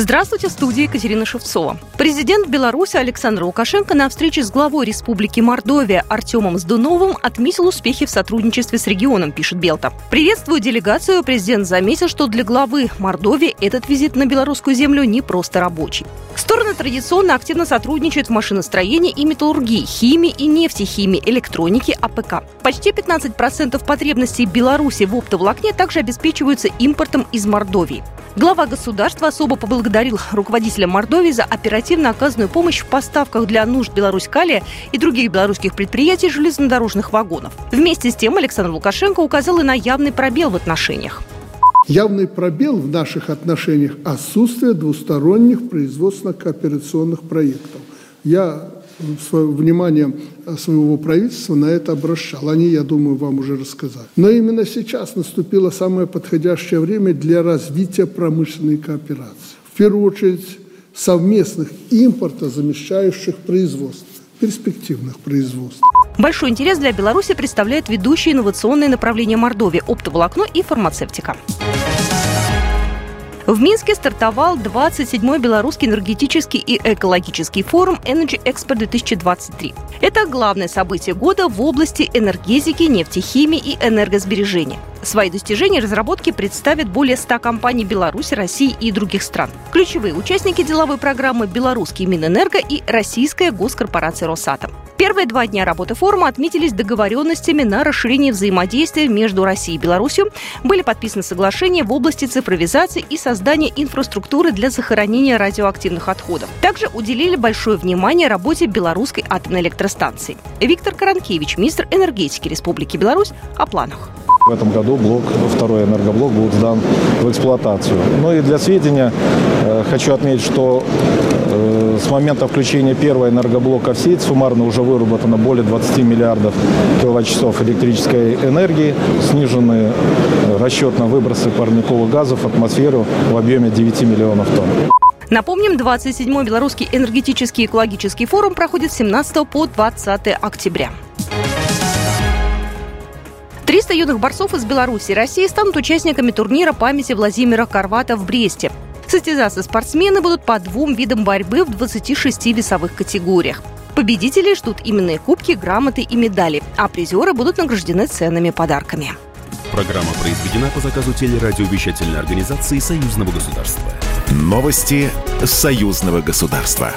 Здравствуйте, в студии Екатерина Шевцова. Президент Беларуси Александр Лукашенко на встрече с главой Республики Мордовия Артемом Здуновым отметил успехи в сотрудничестве с регионом, пишет БелТА. Приветствуя делегацию, президент заметил, что для главы Мордовии этот визит на белорусскую землю не просто рабочий. Стороны традиционно активно сотрудничают в машиностроении и металлургии, химии и нефтехимии, электронике, АПК. Почти 15% потребностей Беларуси в оптоволокне также обеспечиваются импортом из Мордовии. Глава государства особо поблагодарил руководителя Мордовии за оперативно оказанную помощь в поставках для нужд Беларусь Калия и других белорусских предприятий железнодорожных вагонов. Вместе с тем Александр Лукашенко указал и на явный пробел в отношениях. Явный пробел в наших отношениях – отсутствие двусторонних производственно-кооперационных проектов. Я свое внимание своего правительства на это обращал. Они, я думаю, вам уже рассказали. Но именно сейчас наступило самое подходящее время для развития промышленной кооперации. В первую очередь совместных импортозамещающих производств, перспективных производств. Большой интерес для Беларуси представляет ведущие инновационные направления Мордовии – оптоволокно и фармацевтика. В Минске стартовал 27-й Белорусский энергетический и экологический форум Energy Expo 2023. Это главное событие года в области энергетики, нефтехимии и энергосбережения. Свои достижения и разработки представят более 100 компаний Беларуси, России и других стран. Ключевые участники деловой программы – Белорусский Минэнерго и Российская госкорпорация «Росатом». Первые два дня работы форума отметились договоренностями на расширение взаимодействия между Россией и Беларусью. Были подписаны соглашения в области цифровизации и создания инфраструктуры для захоронения радиоактивных отходов. Также уделили большое внимание работе белорусской атомной электростанции. Виктор Каранкевич, министр энергетики Республики Беларусь, о планах. В этом году блок, второй энергоблок будет сдан в эксплуатацию. Ну и для сведения э, хочу отметить, что э, с момента включения первого энергоблока в сеть суммарно уже выработано более 20 миллиардов киловатт-часов электрической энергии, снижены э, расчет на выбросы парниковых газов в атмосферу в объеме 9 миллионов тонн. Напомним, 27-й Белорусский энергетический и экологический форум проходит с 17 по 20 октября. 300 юных борцов из Беларуси и России станут участниками турнира памяти Владимира Карвата в Бресте. Состязаться спортсмены будут по двум видам борьбы в 26 весовых категориях. Победителей ждут именные кубки, грамоты и медали, а призеры будут награждены ценными подарками. Программа произведена по заказу телерадиовещательной организации Союзного государства. Новости Союзного государства.